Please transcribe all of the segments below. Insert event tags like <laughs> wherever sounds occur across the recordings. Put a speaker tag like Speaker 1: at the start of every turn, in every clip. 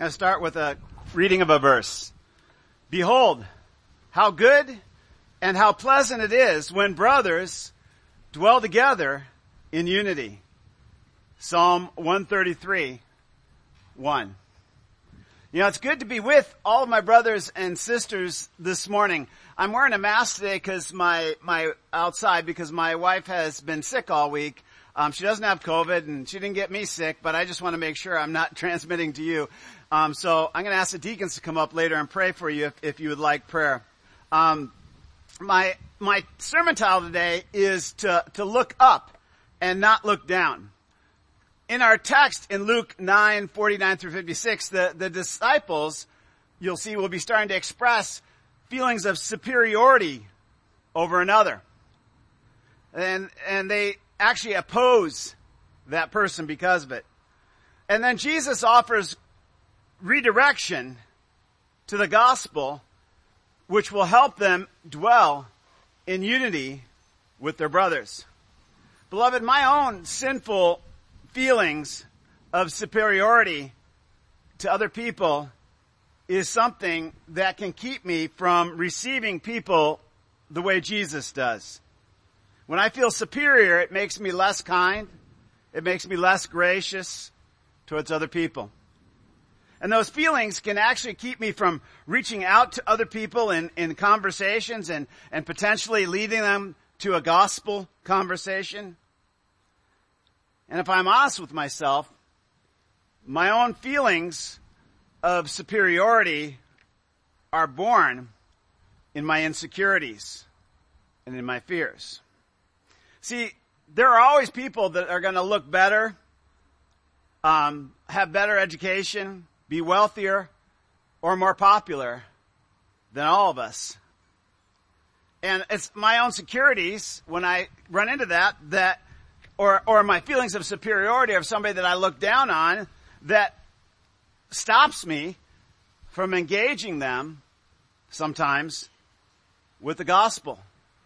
Speaker 1: I'm going to start with a reading of a verse. Behold, how good and how pleasant it is when brothers dwell together in unity. Psalm 133, 1. You know, it's good to be with all of my brothers and sisters this morning. I'm wearing a mask today because my, my, outside because my wife has been sick all week. Um, she doesn't have COVID and she didn't get me sick, but I just want to make sure I'm not <laughs> transmitting to you. Um, so I'm going to ask the deacons to come up later and pray for you if, if you would like prayer. Um, my my sermon title today is to to look up and not look down. In our text in Luke 9, 49 through 56, the, the disciples, you'll see, will be starting to express feelings of superiority over another. And, and they actually oppose that person because of it. And then Jesus offers redirection to the gospel, which will help them dwell in unity with their brothers. Beloved, my own sinful feelings of superiority to other people is something that can keep me from receiving people the way Jesus does. When I feel superior, it makes me less kind. It makes me less gracious towards other people. And those feelings can actually keep me from reaching out to other people in, in conversations and, and potentially leading them to a gospel conversation. And if I'm honest with myself, my own feelings of superiority are born in my insecurities and in my fears. See, there are always people that are going to look better, um, have better education, be wealthier or more popular than all of us. And it's my own securities when I run into that, that, or, or my feelings of superiority of somebody that I look down on that stops me from engaging them sometimes with the gospel,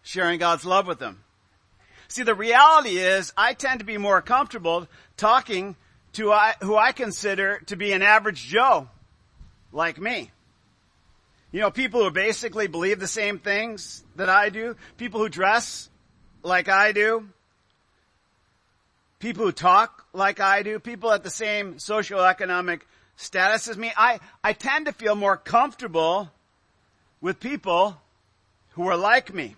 Speaker 1: sharing God's love with them. See, the reality is I tend to be more comfortable talking to I, who I consider to be an average Joe, like me. You know, people who basically believe the same things that I do, people who dress like I do, people who talk like I do, people at the same socioeconomic status as me. I, I tend to feel more comfortable with people who are like me.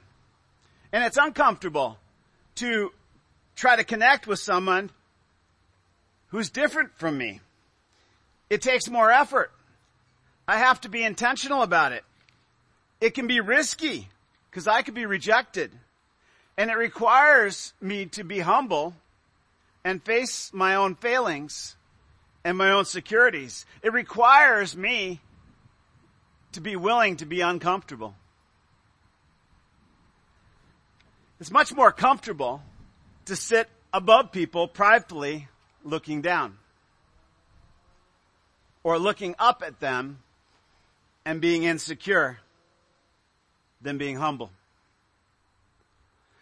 Speaker 1: And it's uncomfortable to try to connect with someone who's different from me. It takes more effort. I have to be intentional about it. It can be risky because I could be rejected. And it requires me to be humble and face my own failings and my own securities. It requires me to be willing to be uncomfortable. It's much more comfortable to sit above people pridefully looking down or looking up at them and being insecure than being humble.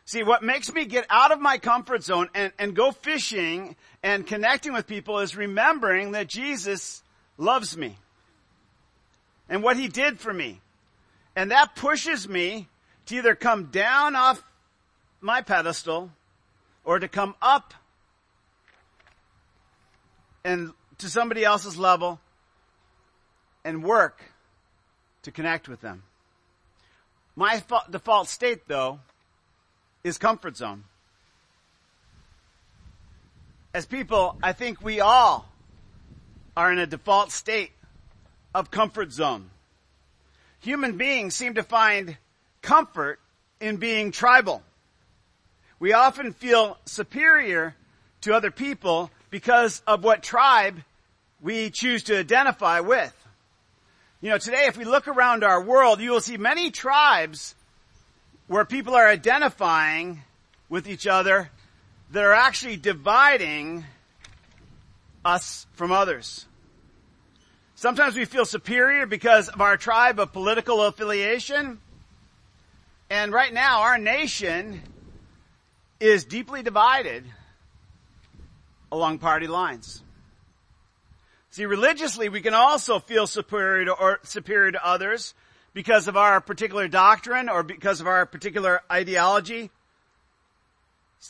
Speaker 1: See, what makes me get out of my comfort zone and, and go fishing and connecting with people is remembering that Jesus loves me and what he did for me. And that pushes me to either come down off my pedestal or to come up and to somebody else's level and work to connect with them. My default state though is comfort zone. As people, I think we all are in a default state of comfort zone. Human beings seem to find comfort in being tribal. We often feel superior to other people because of what tribe we choose to identify with. You know, today if we look around our world, you will see many tribes where people are identifying with each other that are actually dividing us from others. Sometimes we feel superior because of our tribe of political affiliation. And right now our nation is deeply divided along party lines. See, religiously, we can also feel superior to, or superior to others because of our particular doctrine or because of our particular ideology.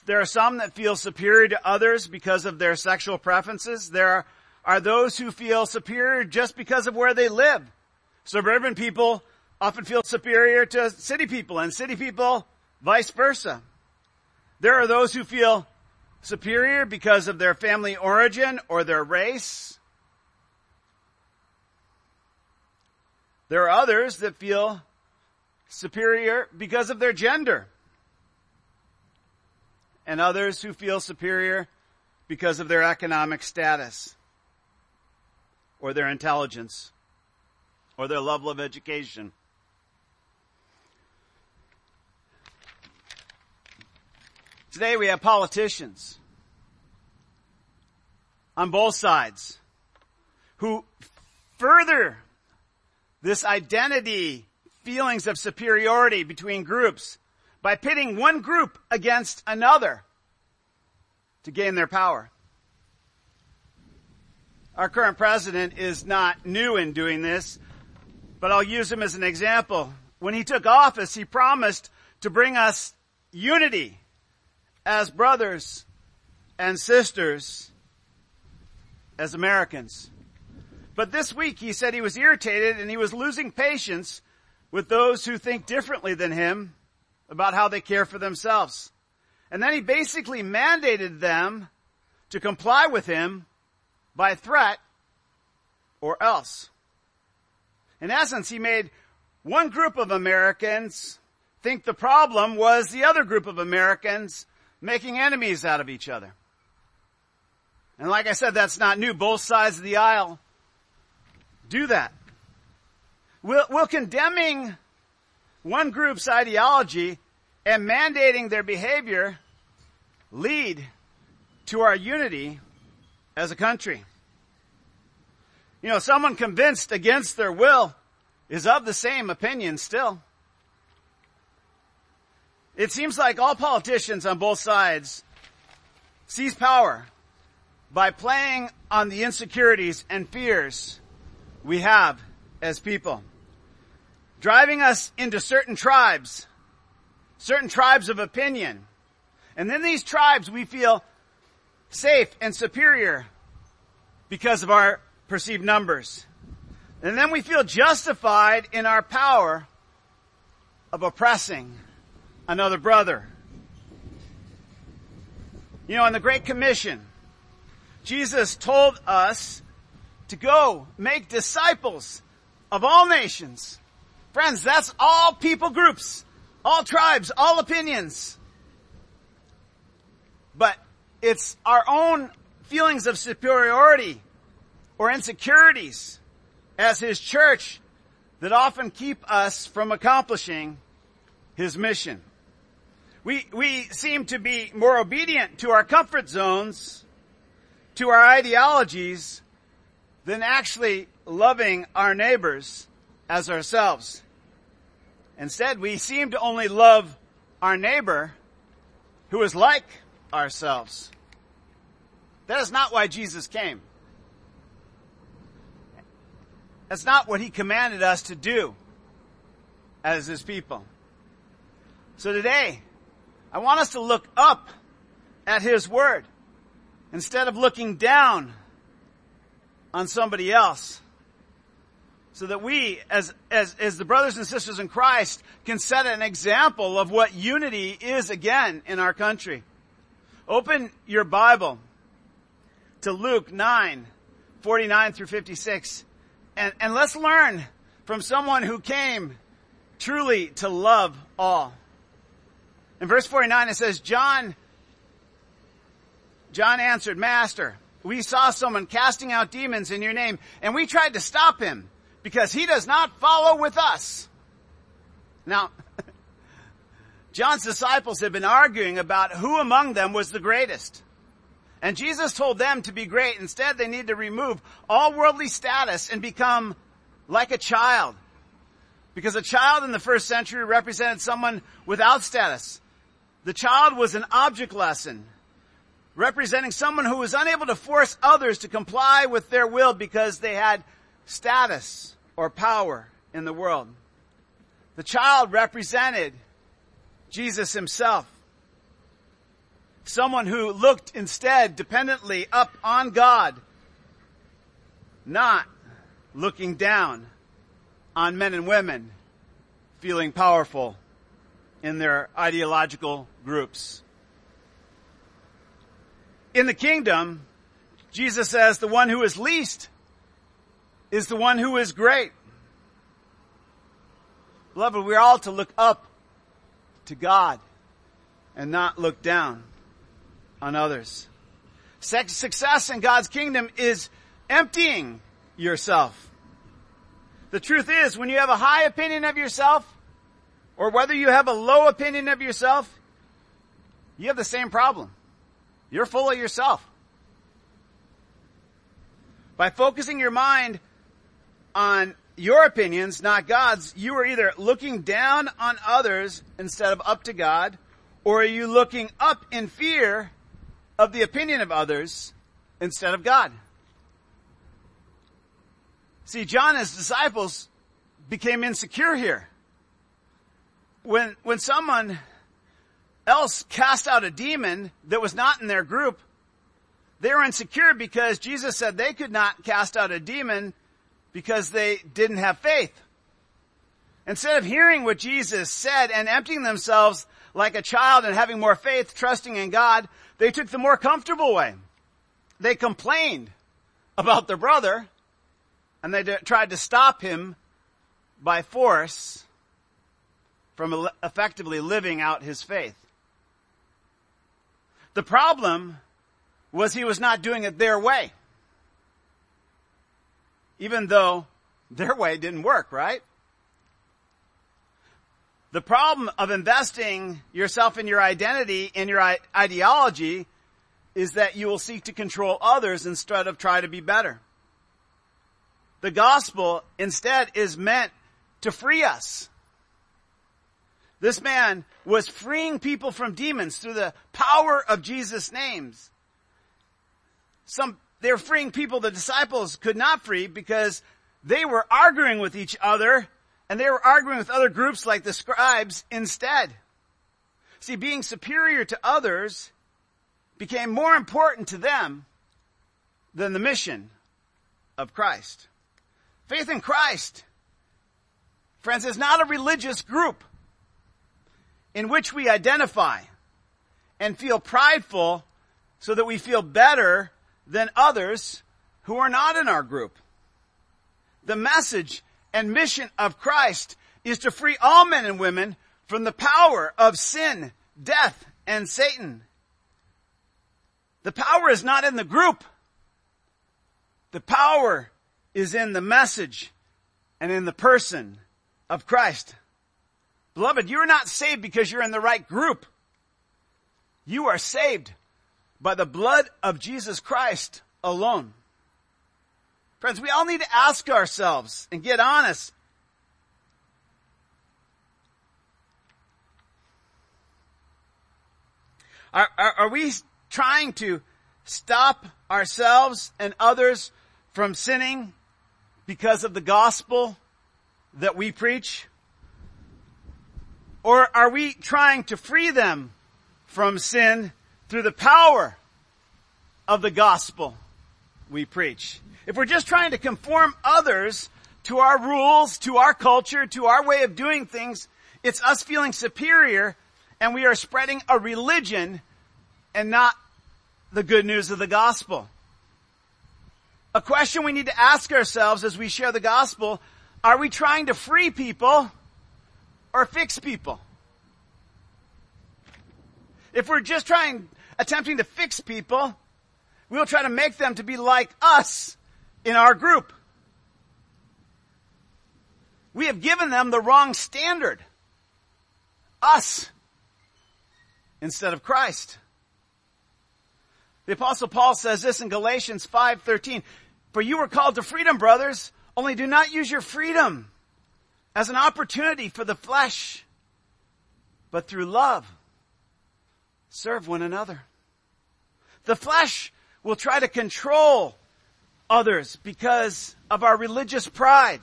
Speaker 1: There are some that feel superior to others because of their sexual preferences. There are, are those who feel superior just because of where they live. Suburban people often feel superior to city people and city people vice versa. There are those who feel superior because of their family origin or their race. There are others that feel superior because of their gender. And others who feel superior because of their economic status or their intelligence or their level of education. Today we have politicians on both sides who further this identity feelings of superiority between groups by pitting one group against another to gain their power. Our current president is not new in doing this, but I'll use him as an example. When he took office, he promised to bring us unity as brothers and sisters as Americans. But this week he said he was irritated and he was losing patience with those who think differently than him about how they care for themselves. And then he basically mandated them to comply with him by threat or else. In essence, he made one group of Americans think the problem was the other group of Americans making enemies out of each other. And like I said, that's not new. Both sides of the aisle do that. Will, will condemning one group's ideology and mandating their behavior lead to our unity as a country? You know, someone convinced against their will is of the same opinion still. It seems like all politicians on both sides seize power by playing on the insecurities and fears we have as people. Driving us into certain tribes, certain tribes of opinion. And then these tribes we feel safe and superior because of our perceived numbers. And then we feel justified in our power of oppressing another brother. You know, in the Great Commission, Jesus told us to go make disciples of all nations. Friends, that's all people groups, all tribes, all opinions. But it's our own feelings of superiority or insecurities as His church that often keep us from accomplishing His mission. We, we seem to be more obedient to our comfort zones, to our ideologies, than actually loving our neighbors as ourselves. Instead, we seem to only love our neighbor who is like ourselves. That is not why Jesus came. That's not what he commanded us to do as his people. So today, I want us to look up at His Word instead of looking down on somebody else. So that we, as, as, as the brothers and sisters in Christ, can set an example of what unity is again in our country. Open your Bible to Luke 9, 49 through 56, and, and let's learn from someone who came truly to love all. In verse 49 it says, John, John answered, Master, we saw someone casting out demons in your name and we tried to stop him because he does not follow with us. Now, <laughs> John's disciples had been arguing about who among them was the greatest. And Jesus told them to be great. Instead, they need to remove all worldly status and become like a child. Because a child in the first century represented someone without status, the child was an object lesson. representing someone who was unable to force others to comply with their will because they had status or power in the world. The child represented Jesus himself. Someone who looked instead dependently up on God, not looking down on men and women feeling powerful in their ideological groups. In the kingdom, Jesus says the one who is least is the one who is great. Beloved, we're all to look up to God and not look down on others. Success in God's kingdom is emptying yourself. The truth is, when you have a high opinion of yourself, or whether you have a low opinion of yourself, you have the same problem. You're full of yourself. By focusing your mind on your opinions, not God's, you are either looking down on others instead of up to God, or are you looking up in fear of the opinion of others instead of God? See, John and his disciples became insecure here. When, when someone else cast out a demon that was not in their group, they were insecure because Jesus said they could not cast out a demon because they didn't have faith. Instead of hearing what Jesus said and emptying themselves like a child and having more faith, trusting in God, they took the more comfortable way. They complained about their brother and they tried to stop him by force from effectively living out his faith. The problem was he was not doing it their way even though their way didn't work, right? The problem of investing yourself in your identity in your ideology is that you will seek to control others instead of try to be better. The gospel instead is meant to free us. This man was freeing people from demons through the power of Jesus' names. Some they were freeing people the disciples could not free because they were arguing with each other and they were arguing with other groups like the scribes instead. See, being superior to others became more important to them than the mission of Christ. Faith in Christ, friends, is not a religious group in which we identify and feel prideful so that we feel better than others who are not in our group. The message and mission of Christ is to free all men and women from the power of sin, death, and Satan. The power is not in the group. The power is in the message and in the person of Christ. Beloved, you're not saved because you're in the right group. You are saved by the blood of Jesus Christ alone. Friends, we all need to ask ourselves and get honest. Are, are, are, we trying to stop ourselves and others from sinning because of the gospel that we preach? Or are we trying to free them from sin through the power of the gospel we preach. If we're just trying to conform others to our rules, to our culture, to our way of doing things, it's us feeling superior and we are spreading a religion and not the good news of the gospel. A question we need to ask ourselves as we share the gospel, are we trying to free people or fix people? If we're just trying, attempting to fix people, we'll try to make them to be like us in our group. We have given them the wrong standard. Us instead of Christ. The apostle Paul says this in Galatians 5:13, "For you were called to freedom, brothers, only do not use your freedom as an opportunity for the flesh, but through love serve one another. The flesh will try to control others because of our religious pride.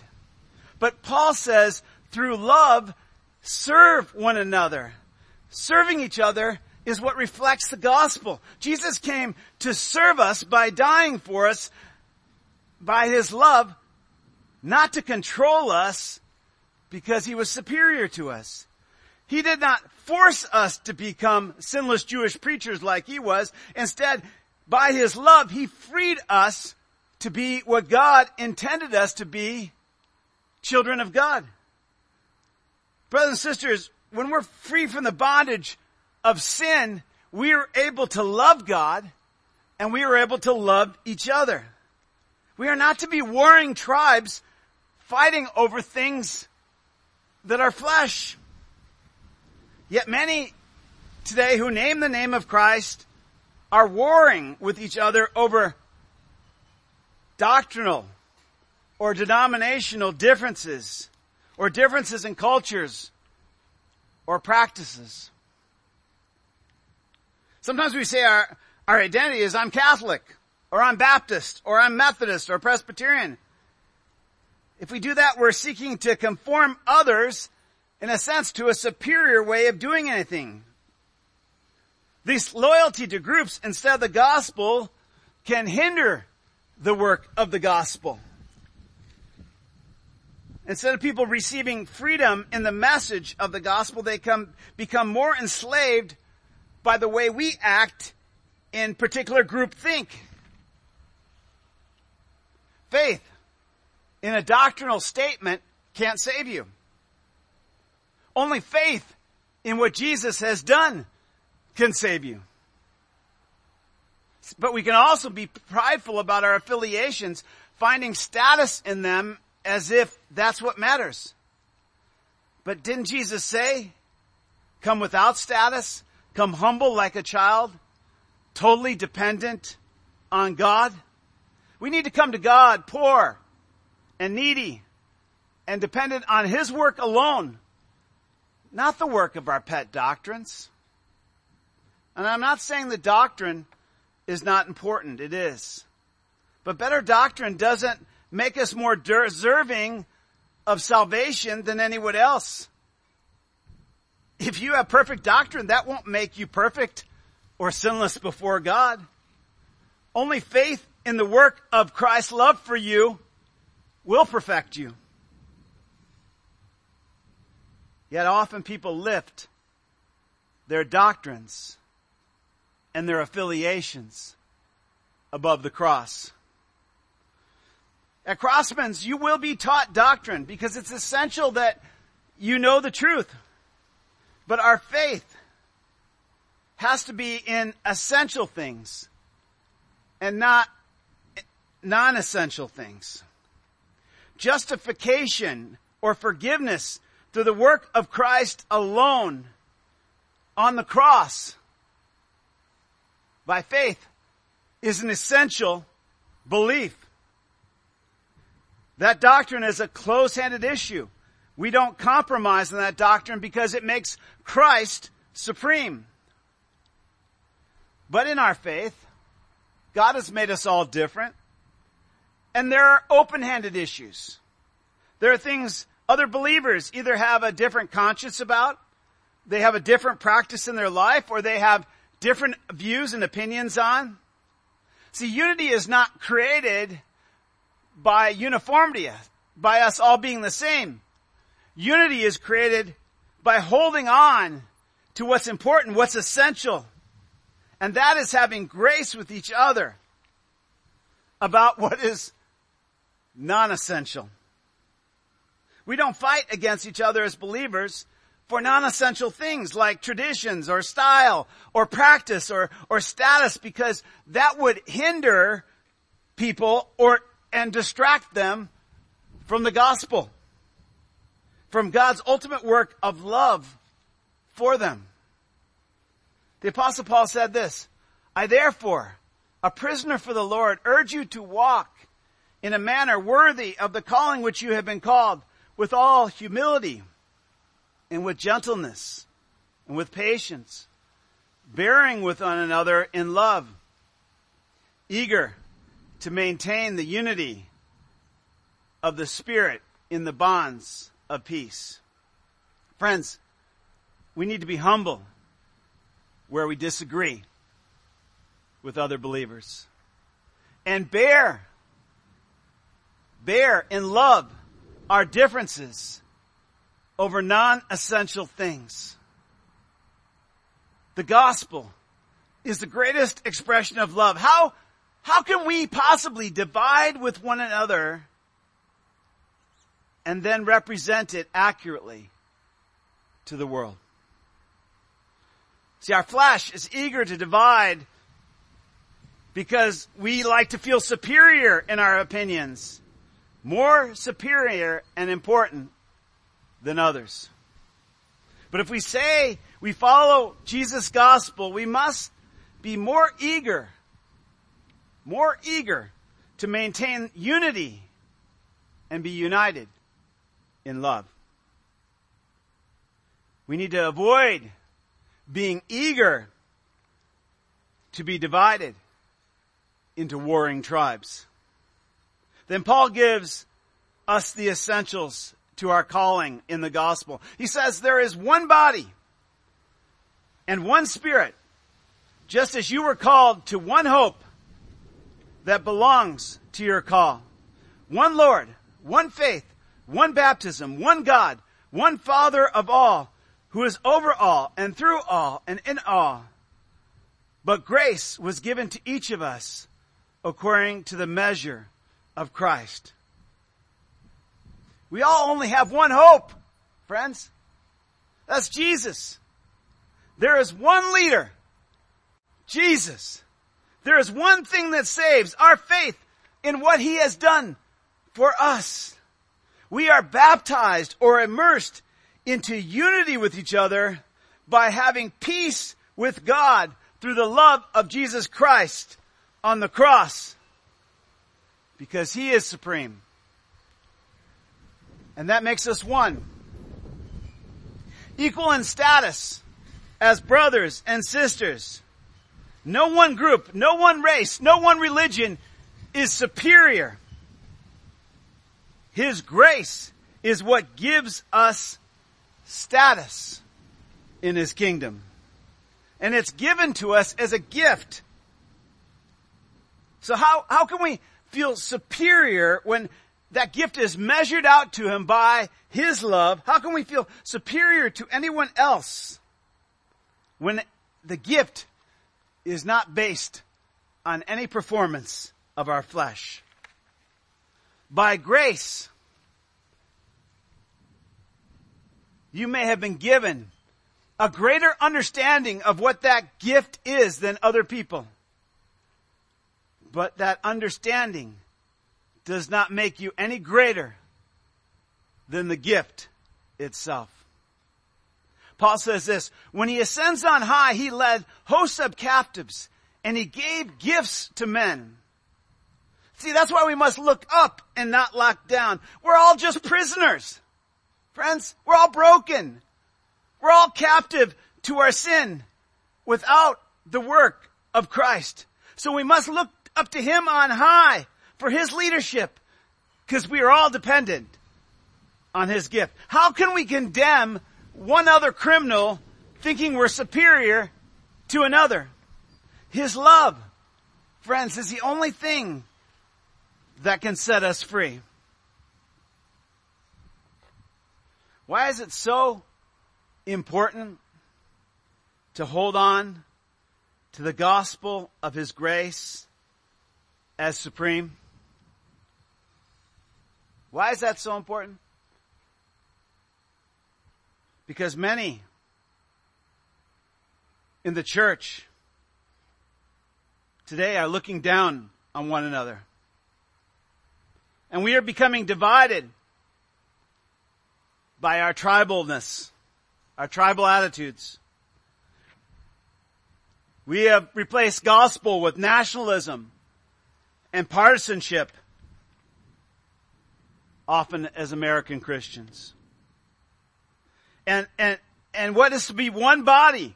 Speaker 1: But Paul says, through love, serve one another. Serving each other is what reflects the gospel. Jesus came to serve us by dying for us by his love, not to control us because he was superior to us. He did not force us to become sinless Jewish preachers like he was. Instead, by his love, he freed us to be what God intended us to be, children of God. Brothers and sisters, when we're free from the bondage of sin, we are able to love God and we are able to love each other. We are not to be warring tribes fighting over things that are flesh. Yet many today who name the name of Christ are warring with each other over doctrinal or denominational differences or differences in cultures or practices. Sometimes we say our, our identity is I'm Catholic or I'm Baptist or I'm Methodist or Presbyterian. If we do that, we're seeking to conform others in a sense to a superior way of doing anything. This loyalty to groups instead of the gospel can hinder the work of the gospel. Instead of people receiving freedom in the message of the gospel, they come, become more enslaved by the way we act in particular group think. Faith in a doctrinal statement can't save you. Only faith in what Jesus has done can save you. But we can also be prideful about our affiliations, finding status in them as if that's what matters. But didn't Jesus say, come without status, come humble like a child, totally dependent on God? We need to come to God poor and needy and dependent on His work alone, not the work of our pet doctrines. And I'm not saying the doctrine is not important. It is. But better doctrine doesn't make us more deserving of salvation than anyone else. If you have perfect doctrine, that won't make you perfect or sinless before God. Only faith in the work of Christ's love for you will perfect you. Yet often people lift their doctrines and their affiliations above the cross. At Crossman's, you will be taught doctrine because it's essential that you know the truth. But our faith has to be in essential things and not non-essential things. Justification or forgiveness through the work of Christ alone on the cross by faith is an essential belief. That doctrine is a close-handed issue. We don't compromise on that doctrine because it makes Christ supreme. But in our faith, God has made us all different. And there are open-handed issues. There are things other believers either have a different conscience about, they have a different practice in their life, or they have different views and opinions on. See, unity is not created by uniformity, by us all being the same. Unity is created by holding on to what's important, what's essential. And that is having grace with each other about <laughs> what is non-essential. We don't fight against each other as believers for non-essential things like traditions or style or practice or, or status because that would hinder people or, and distract them from the gospel, from God's ultimate work of love for them. The apostle Paul said this, I therefore, a prisoner for the Lord, urge you to walk in a manner worthy of the calling which you have been called with all humility and with gentleness and with patience, bearing with one another in love, eager to maintain the unity of the Spirit in the bonds of peace. Friends, we need to be humble where we disagree with other believers and bear, bear in love our differences over non-essential things. The gospel is the greatest expression of love. How, how can we possibly divide with one another and then represent it accurately to the world? See, our flesh is eager to divide because we like to feel superior in our opinions. More superior and important than others. But if we say we follow Jesus' gospel, we must be more eager, more eager to maintain unity and be united in love. We need to avoid being eager to be divided into warring tribes. Then Paul gives us the essentials to our calling in the gospel. He says there is one body and one spirit, just as you were called to one hope that belongs to your call. One Lord, one faith, one baptism, one God, one Father of all, who is over all and through all and in all. But grace was given to each of us according to the measure of Christ. We all only have one hope, friends. That's Jesus. There is one leader, Jesus. There is one thing that saves our faith in what he has done for us. We are baptized or immersed into unity with each other by having peace with God through the love of Jesus Christ on the cross because he is supreme. And that makes us one. Equal in status as brothers and sisters. No one group, no one race, no one religion is superior. His grace is what gives us status in His kingdom. And it's given to us as a gift. So how, how can we feel superior when that gift is measured out to Him by His love? How can we feel superior to anyone else when the gift is not based on any performance of our flesh? By grace, you may have been given a greater understanding of what that gift is than other people. But that understanding does not make you any greater than the gift itself. Paul says this, when he ascends on high, he led hosts of captives and he gave gifts to men. See, that's why we must look up and not look down. We're all just prisoners. Friends, we're all broken. We're all captive to our sin without the work of Christ. So we must look up to Him on high for His leadership because we are all dependent on His gift. How can we condemn one other criminal thinking we're superior to another? His love, friends, is the only thing that can set us free. Why is it so important to hold on to the gospel of His grace as supreme? Why is that so important? Because many in the church today are looking down on one another. And we are becoming divided by our tribalness, our tribal attitudes. We have replaced gospel with nationalism and partisanship, often as American Christians. And, and, and what is to be one body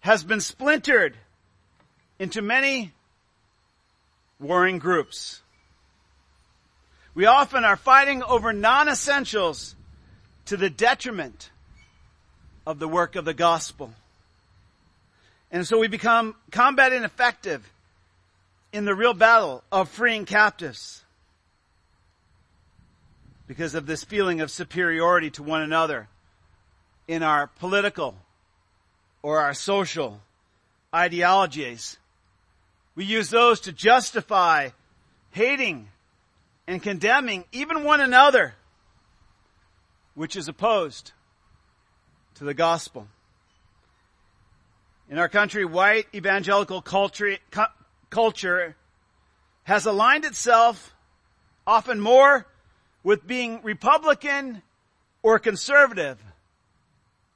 Speaker 1: has been splintered into many warring groups. We often are fighting over non-essentials to the detriment of the work of the gospel. And so we become combat ineffective in the real battle of freeing captives because of this feeling of superiority to one another in our political or our social ideologies. We use those to justify hating and condemning even one another, which is opposed to the gospel. In our country, white evangelical culture, culture has aligned itself often more with being Republican or conservative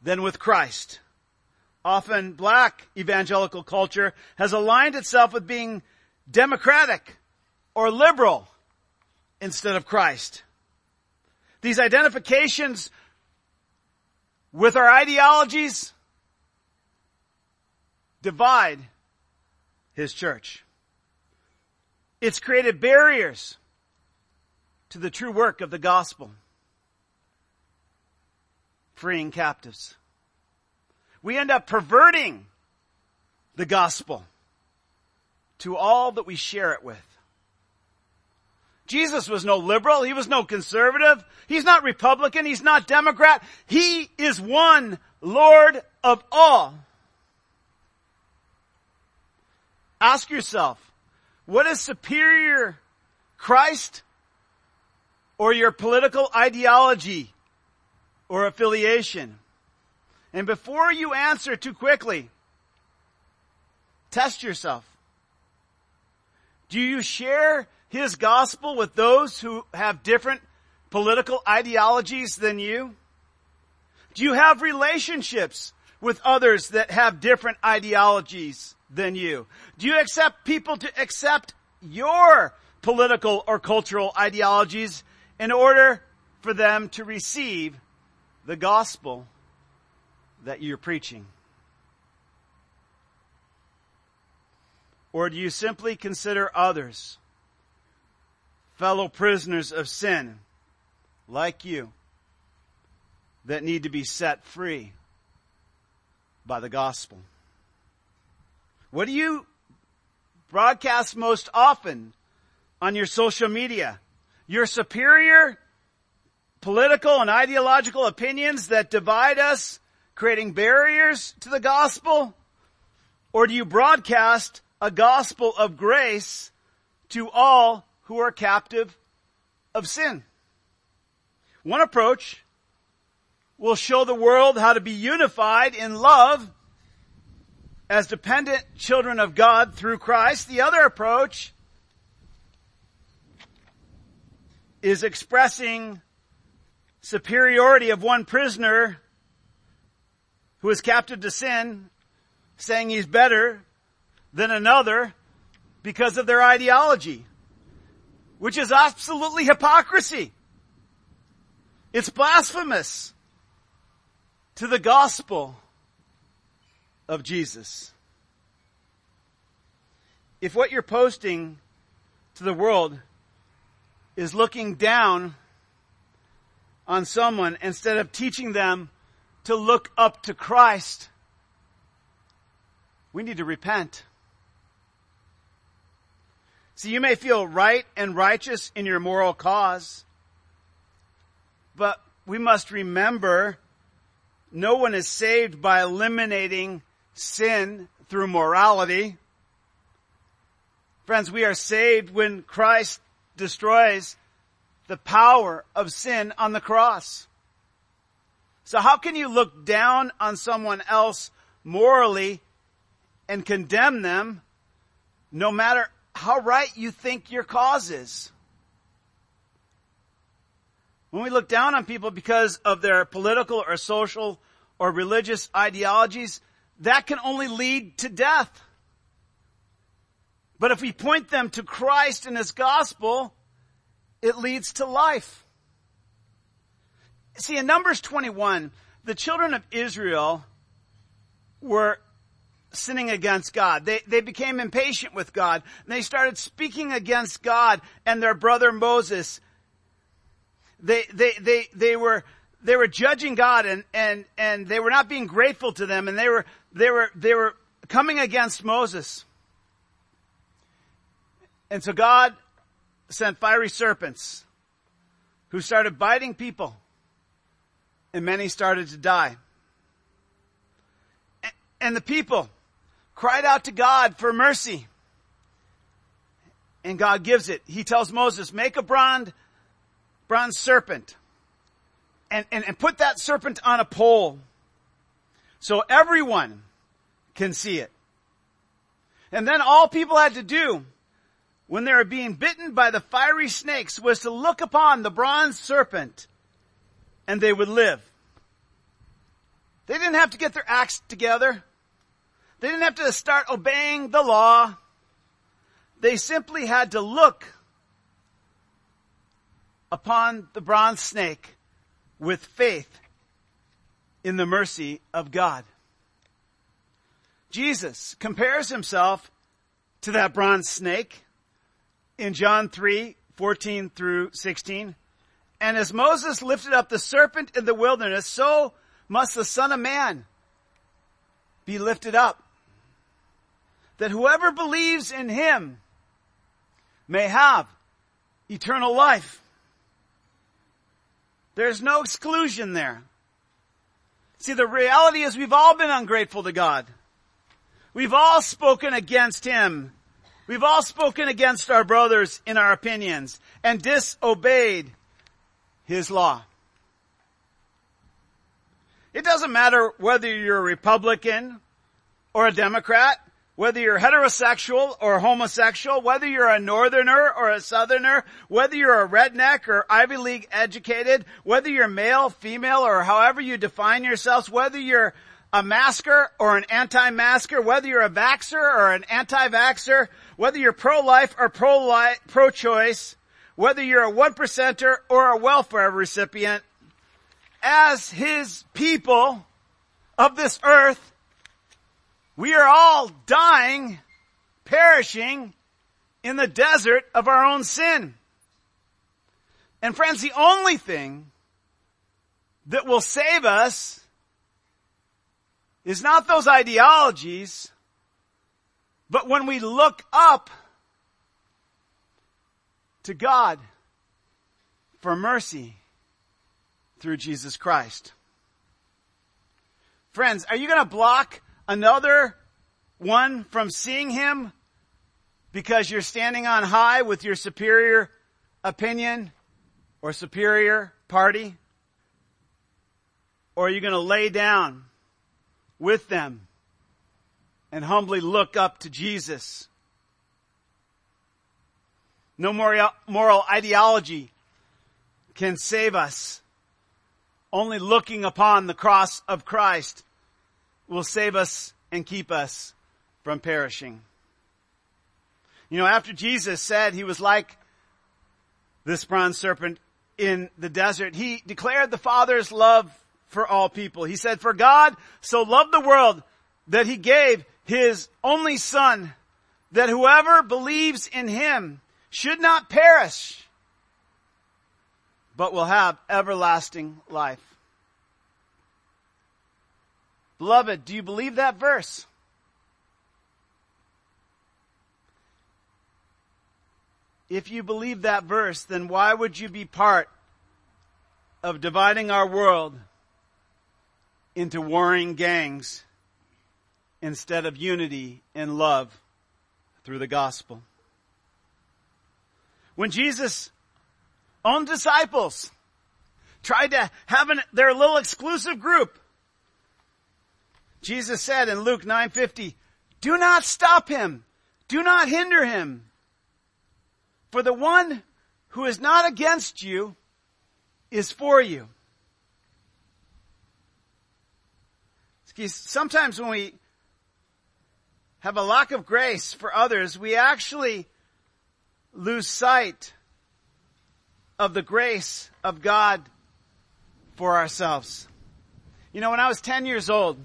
Speaker 1: than with Christ. Often black evangelical culture has aligned itself with being democratic or liberal instead of Christ. These identifications with our ideologies divide his church. It's created barriers to the true work of the gospel, freeing captives. We end up perverting the gospel to all that we share it with. Jesus was no liberal. He was no conservative. He's not Republican. He's not Democrat. He is one Lord of all. Ask yourself, what is superior, Christ or your political ideology or affiliation? And before you answer too quickly, test yourself. Do you share his gospel with those who have different political ideologies than you? Do you have relationships with others that have different ideologies than you? Do you accept people to accept your political or cultural ideologies in order for them to receive the gospel that you're preaching? Or do you simply consider others fellow prisoners of sin like you that need to be set free by the gospel? What do you broadcast most often on your social media? Your superior political and ideological opinions that divide us, creating barriers to the gospel? Or do you broadcast a gospel of grace to all who are captive of sin? One approach will show the world how to be unified in love as dependent children of God through Christ. The other approach is expressing superiority of one prisoner who is captive to sin, saying he's better than another because of their ideology, which is absolutely hypocrisy. It's blasphemous to the gospel of Jesus. If what you're posting to the world is looking down on someone instead of teaching them to look up to Christ, we need to repent. See, you may feel right and righteous in your moral cause, but we must remember no one is saved by eliminating sin through morality. Friends, we are saved when Christ destroys the power of sin on the cross. So how can you look down on someone else morally and condemn them no matter how right you think your cause is? When we look down on people because of their political or social or religious ideologies, that can only lead to death. But if we point them to Christ and His gospel, it leads to life. See, in Numbers 21, the children of Israel were sinning against God. They, they became impatient with God. They started speaking against God and their brother Moses. They, they, they, they were, they were judging God and, and, and they were not being grateful to them and they were, they were, they were coming against Moses. And so God sent fiery serpents who started biting people and many started to die. And the people cried out to God for mercy. And God gives it. He tells Moses, make a bronze, bronze serpent and, and, and put that serpent on a pole so everyone can see it. And then all people had to do when they were being bitten by the fiery snakes was to look upon the bronze serpent and they would live. They didn't have to get their acts together. They didn't have to start obeying the law. They simply had to look upon the bronze snake with faith in the mercy of God. Jesus compares himself to that bronze snake in John 3, 14 through 16. And as Moses lifted up the serpent in the wilderness, so must the son of man be lifted up. That whoever believes in him may have eternal life. There's no exclusion there. See, the reality is we've all been ungrateful to God. We've all spoken against Him. We've all spoken against our brothers in our opinions and disobeyed His law. It doesn't matter whether you're a Republican or a Democrat whether you're heterosexual or homosexual, whether you're a northerner or a southerner, whether you're a redneck or Ivy League educated, whether you're male, female, or however you define yourselves, whether you're a masker or an anti-masker, whether you're a vaxxer or an anti-vaxer, whether you're pro-life or pro-choice, whether you're a one percenter or a welfare recipient, as his people of this earth, we are all dying, perishing in the desert of our own sin. And friends, the only thing that will save us is not those ideologies, but when we look up to God for mercy through Jesus Christ. Friends, are you going to block another one from seeing him because you're standing on high with your superior opinion or superior party? Or are you going to lay down with them and humbly look up to Jesus? No moral ideology can save us. Only looking upon the cross of Christ will save us and keep us from perishing. You know, after Jesus said he was like this bronze serpent in the desert, he declared the Father's love for all people. He said, for God so loved the world that he gave his only son that whoever believes in him should not perish, but will have everlasting life. Beloved, do you believe that verse? If you believe that verse, then why would you be part of dividing our world into warring gangs instead of unity and love through the gospel? When Jesus' own disciples tried to have an, their little exclusive group Jesus said in Luke 9:50, "Do not stop him. Do not hinder him. For the one who is not against you is for you." Sometimes when we have a lack of grace for others, we actually lose sight of the grace of God for ourselves. You know, when I was 10 years old,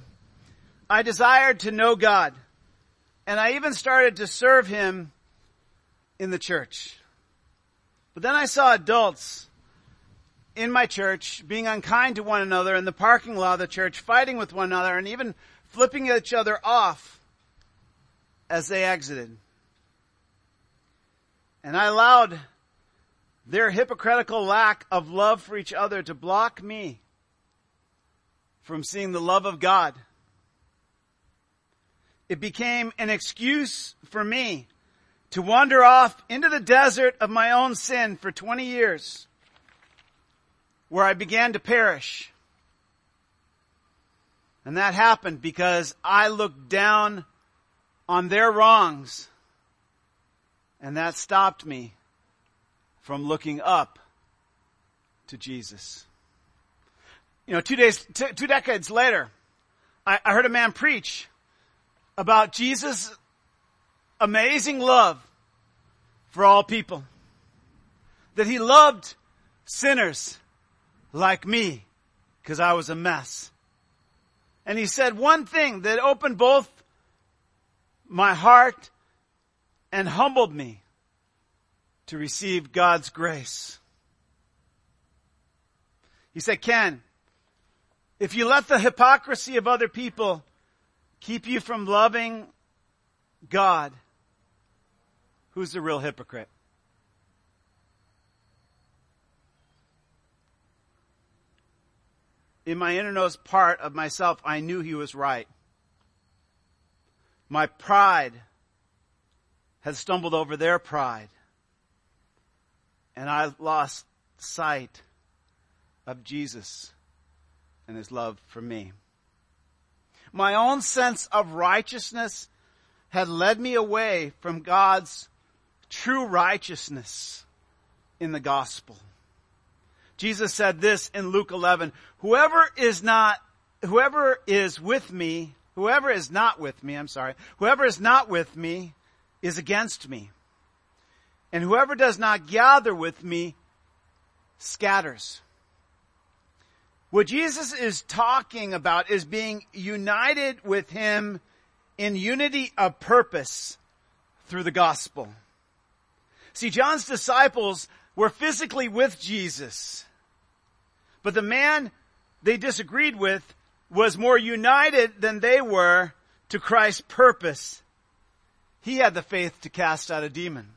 Speaker 1: I desired to know God. And I even started to serve him in the church. But then I saw adults in my church being unkind to one another in the parking lot of the church, fighting with one another and even flipping each other off as they exited. And I allowed their hypocritical lack of love for each other to block me from seeing the love of God. It became an excuse for me to wander off into the desert of my own sin for 20 years where I began to perish. And that happened because I looked down on their wrongs and that stopped me from looking up to Jesus. You know, two days, t- two decades later, I, I heard a man preach about Jesus' amazing love for all people. That he loved sinners like me because I was a mess. And he said one thing that opened both my heart and humbled me to receive God's grace. He said, Ken, if you let the hypocrisy of other people keep you from loving God, who's the real hypocrite? In my innermost part of myself, I knew he was right. My pride had stumbled over their pride and I lost sight of Jesus and his love for me. My own sense of righteousness had led me away from God's true righteousness in the gospel. Jesus said this in Luke 11, whoever is not, whoever is with me, whoever is not with me, I'm sorry, whoever is not with me is against me. And whoever does not gather with me scatters. What Jesus is talking about is being united with Him in unity of purpose through the gospel. See, John's disciples were physically with Jesus, but the man they disagreed with was more united than they were to Christ's purpose. He had the faith to cast out a demon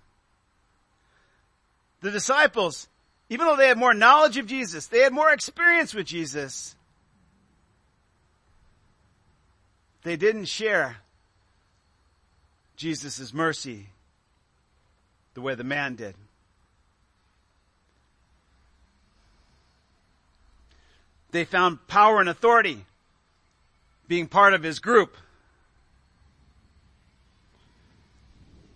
Speaker 1: the disciples, even though they had more knowledge of Jesus, they had more experience with Jesus, they didn't share Jesus' mercy the way the man did. They found power and authority being part of his group.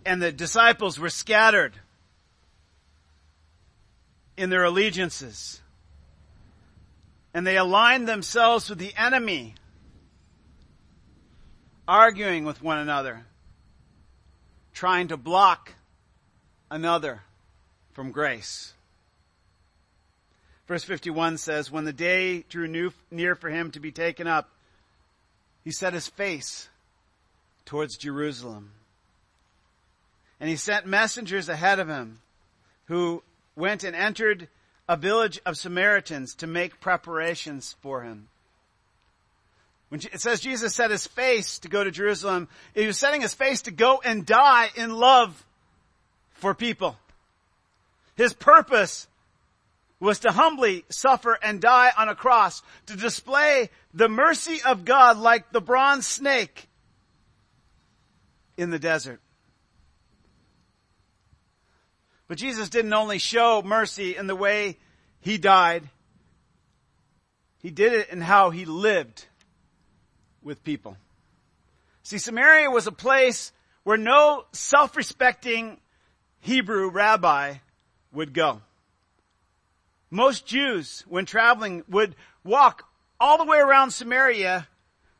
Speaker 1: And the disciples were scattered in their allegiances. And they aligned themselves with the enemy, arguing with one another, trying to block another from grace. Verse 51 says, When the day drew near for him to be taken up, he set his face towards Jerusalem. And he sent messengers ahead of him who went and entered a village of Samaritans to make preparations for him. When it says Jesus set his face to go to Jerusalem, he was setting his face to go and die in love for people. His purpose was to humbly suffer and die on a cross, to display the mercy of God like the bronze snake in the desert. But Jesus didn't only show mercy in the way he died, he did it in how he lived with people. See, Samaria was a place where no self-respecting Hebrew rabbi would go. Most Jews, when traveling, would walk all the way around Samaria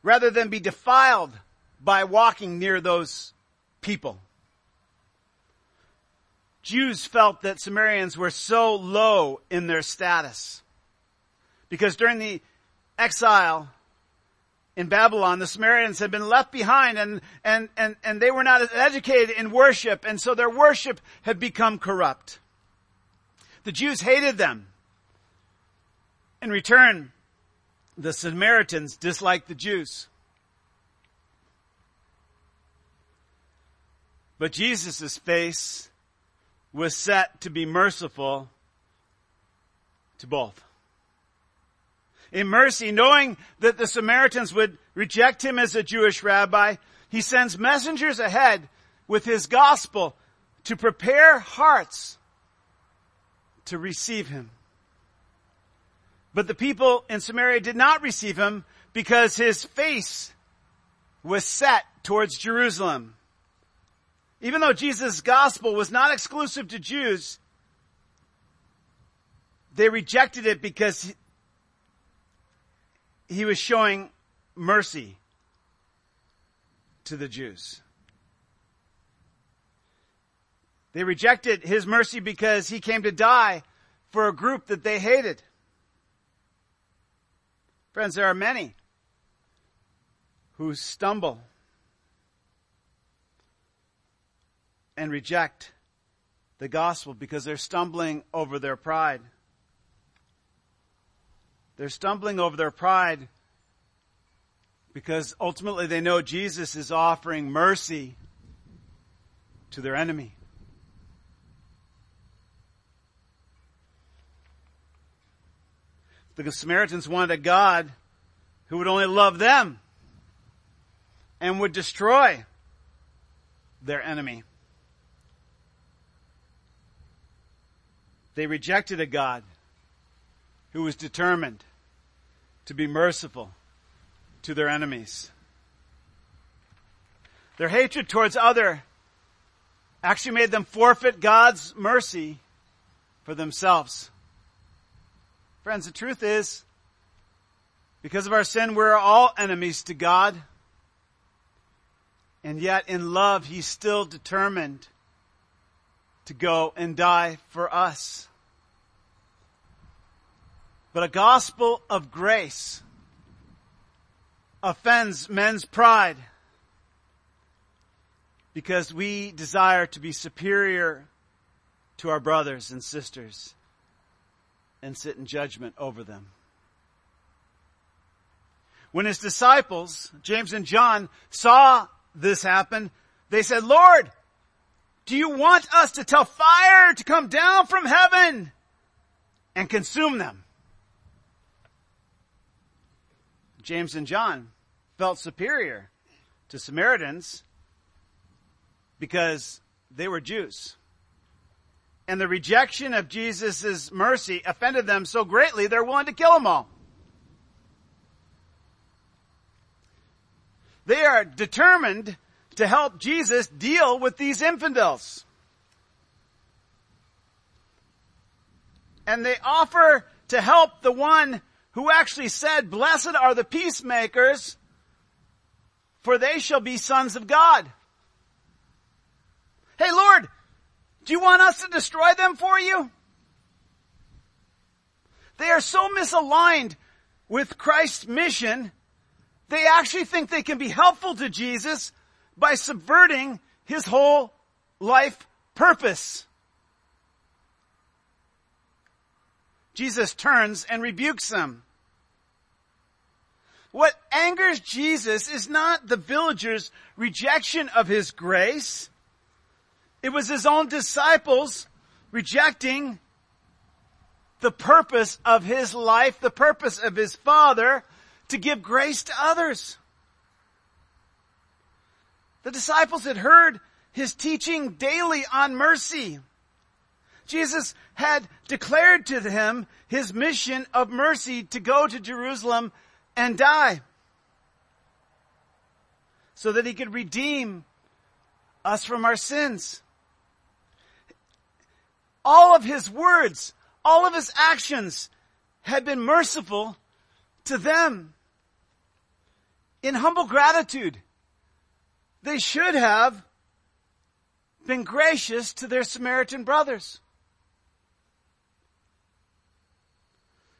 Speaker 1: rather than be defiled by walking near those people. Jews felt that Samaritans were so low in their status. Because during the exile, in Babylon, the Samaritans had been left behind and, and, and, and they were not educated in worship and so their worship had become corrupt. The Jews hated them. In return, the Samaritans disliked the Jews. But Jesus' face was set to be merciful to both. In mercy, knowing that the Samaritans would reject him as a Jewish rabbi, he sends messengers ahead with his gospel to prepare hearts to receive him. But the people in Samaria did not receive him because his face was set towards Jerusalem. Even though Jesus' gospel was not exclusive to Jews, they rejected it because he was showing mercy to the Jews. They rejected his mercy because he came to die for a group that they hated. Friends, there are many who stumble and reject the gospel because they're stumbling over their pride. They're stumbling over their pride because ultimately they know Jesus is offering mercy to their enemy. The Samaritans wanted a God who would only love them and would destroy their enemy. They rejected a God who was determined to be merciful to their enemies. Their hatred towards other actually made them forfeit God's mercy for themselves. Friends, the truth is, because of our sin, we're all enemies to God. And yet in love, He's still determined to go and die for us. But a gospel of grace offends men's pride because we desire to be superior to our brothers and sisters and sit in judgment over them. When his disciples, James and John, saw this happen, they said, Lord, do you want us to tell fire to come down from heaven and consume them? James and John felt superior to Samaritans because they were Jews and the rejection of Jesus' mercy offended them so greatly they're willing to kill them all. They are determined to help Jesus deal with these infidels. And they offer to help the one who actually said, blessed are the peacemakers, for they shall be sons of God. Hey Lord, do you want us to destroy them for you? They are so misaligned with Christ's mission, they actually think they can be helpful to Jesus by subverting his whole life purpose. Jesus turns and rebukes them. What angers Jesus is not the villagers' rejection of his grace. It was his own disciples rejecting the purpose of his life, the purpose of his father to give grace to others. The disciples had heard his teaching daily on mercy. Jesus had declared to them his mission of mercy to go to Jerusalem and die so that he could redeem us from our sins all of his words, all of his actions had been merciful to them. In humble gratitude, they should have been gracious to their Samaritan brothers.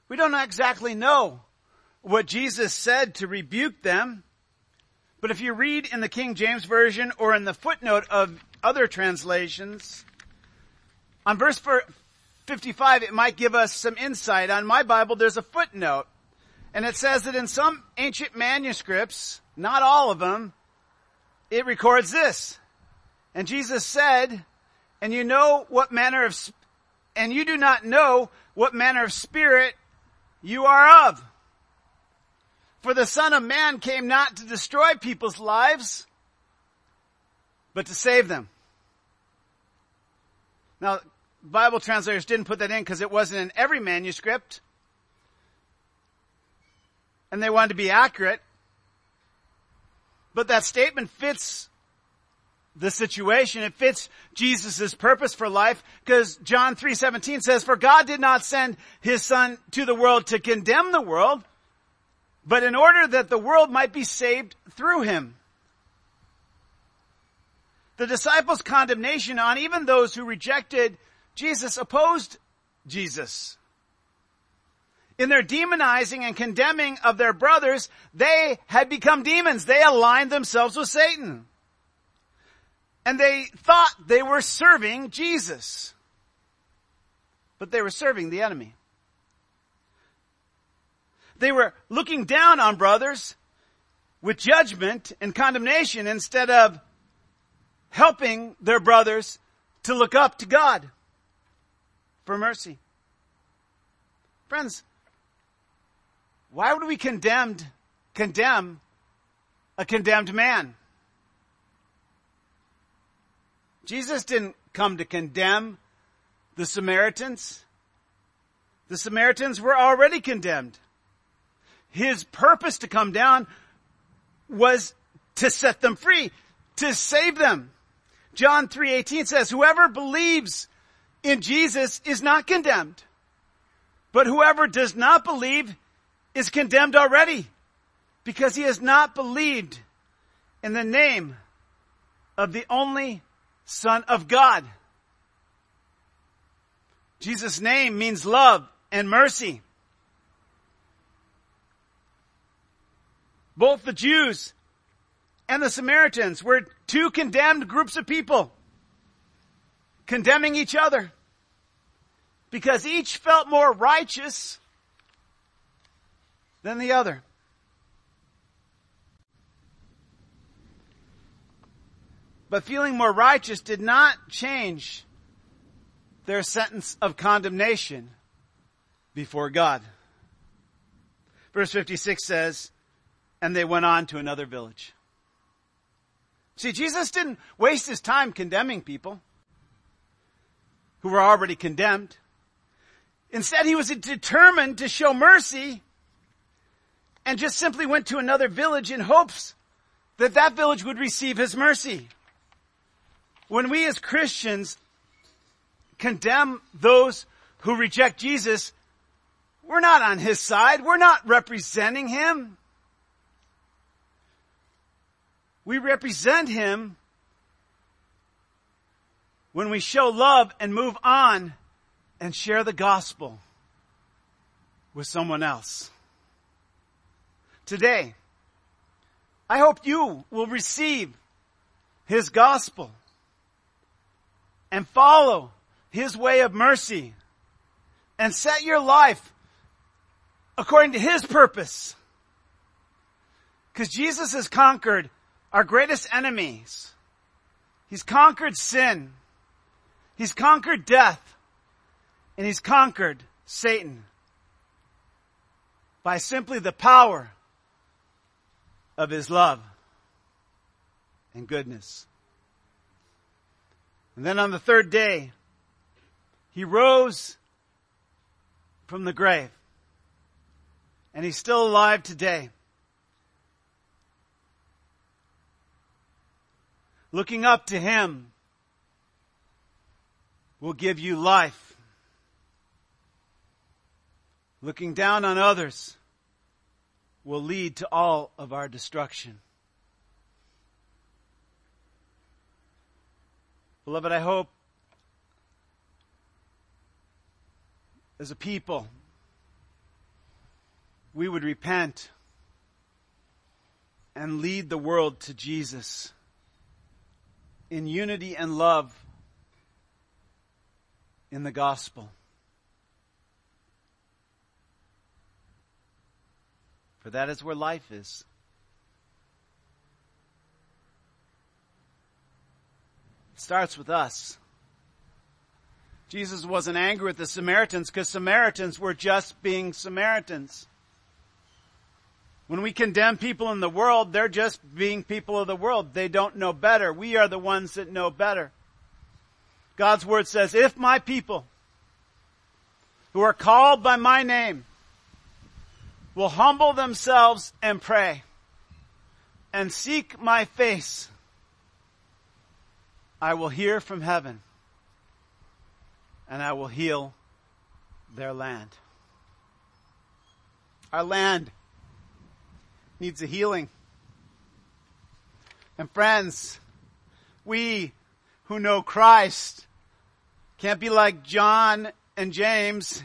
Speaker 1: We don't exactly know what Jesus said to rebuke them. But if you read in the King James Version or in the footnote of other translations, on verse 55, it might give us some insight. On my Bible, there's a footnote. And it says that in some ancient manuscripts, not all of them, it records this. And Jesus said, and you know what manner of, and you do not know what manner of spirit you are of. For the Son of Man came not to destroy people's lives, but to save them. Now, Bible translators didn't put that in because it wasn't in every manuscript. And they wanted to be accurate. But that statement fits the situation. It fits Jesus' purpose for life because John 3.17 says, For God did not send His Son to the world to condemn the world, but in order that the world might be saved through Him. The disciples' condemnation on even those who rejected Jesus opposed Jesus. In their demonizing and condemning of their brothers, they had become demons. They aligned themselves with Satan. And they thought they were serving Jesus. But they were serving the enemy. They were looking down on brothers with judgment and condemnation instead of helping their brothers to look up to God for mercy. Friends, why would we condemned, condemn a condemned man? Jesus didn't come to condemn the Samaritans. The Samaritans were already condemned. His purpose to come down was to set them free, to save them. John 3:18 says, "Whoever believes in Jesus is not condemned. But whoever does not believe is condemned already because he has not believed in the name of the only Son of God. Jesus' name means love and mercy. Both the Jews and the Samaritans were two condemned groups of people condemning each other because each felt more righteous than the other. But feeling more righteous did not change their sentence of condemnation before God. Verse 56 says, and they went on to another village. See, Jesus didn't waste his time condemning people who were already condemned. Instead, he was determined to show mercy and just simply went to another village in hopes that that village would receive his mercy. When we as Christians condemn those who reject Jesus, we're not on his side. We're not representing him. We represent him when we show love and move on and share the gospel with someone else. Today, I hope you will receive his gospel and follow his way of mercy and set your life according to his purpose. Because Jesus has conquered our greatest enemies. He's conquered sin. He's conquered death and he's conquered Satan by simply the power of his love and goodness. And then on the third day, he rose from the grave. And he's still alive today. Looking up to him will give you life. Looking down on others will lead to all of our destruction. Beloved, I hope as a people we would repent and lead the world to Jesus in unity and love in the gospel. For that is where life is. It starts with us. Jesus wasn't angry with the Samaritans because Samaritans were just being Samaritans. When we condemn people in the world, they're just being people of the world. They don't know better. We are the ones that know better. God's word says, if my people who are called by my name will humble themselves and pray and seek my face, I will hear from heaven and I will heal their land. Our land needs a healing. And friends, we who know Christ can't be like John and James.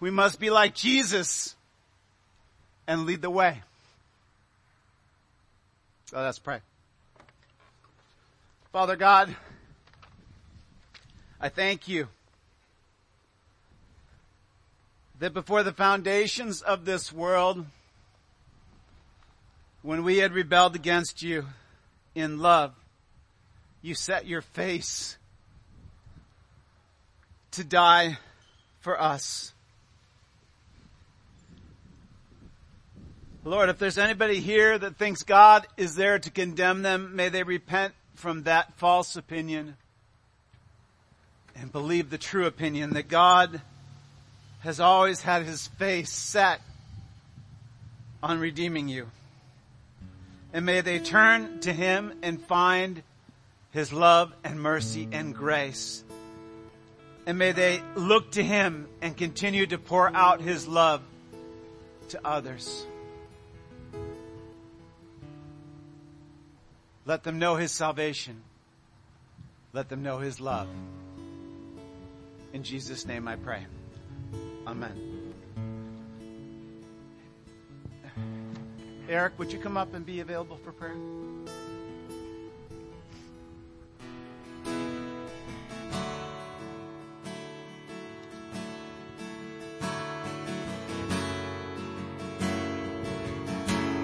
Speaker 1: We must be like Jesus and lead the way. So let's pray. Father God, I thank you that before the foundations of this world, when we had rebelled against you in love, you set your face to die for us. Lord, if there's anybody here that thinks God is there to condemn them, may they repent from that false opinion and believe the true opinion that God has always had his face set on redeeming you. And may they turn to him and find his love and mercy and grace. And may they look to him and continue to pour out his love to others. Let them know his salvation. Let them know his love. In Jesus' name I pray. Amen. Eric, would you come up and be available for prayer?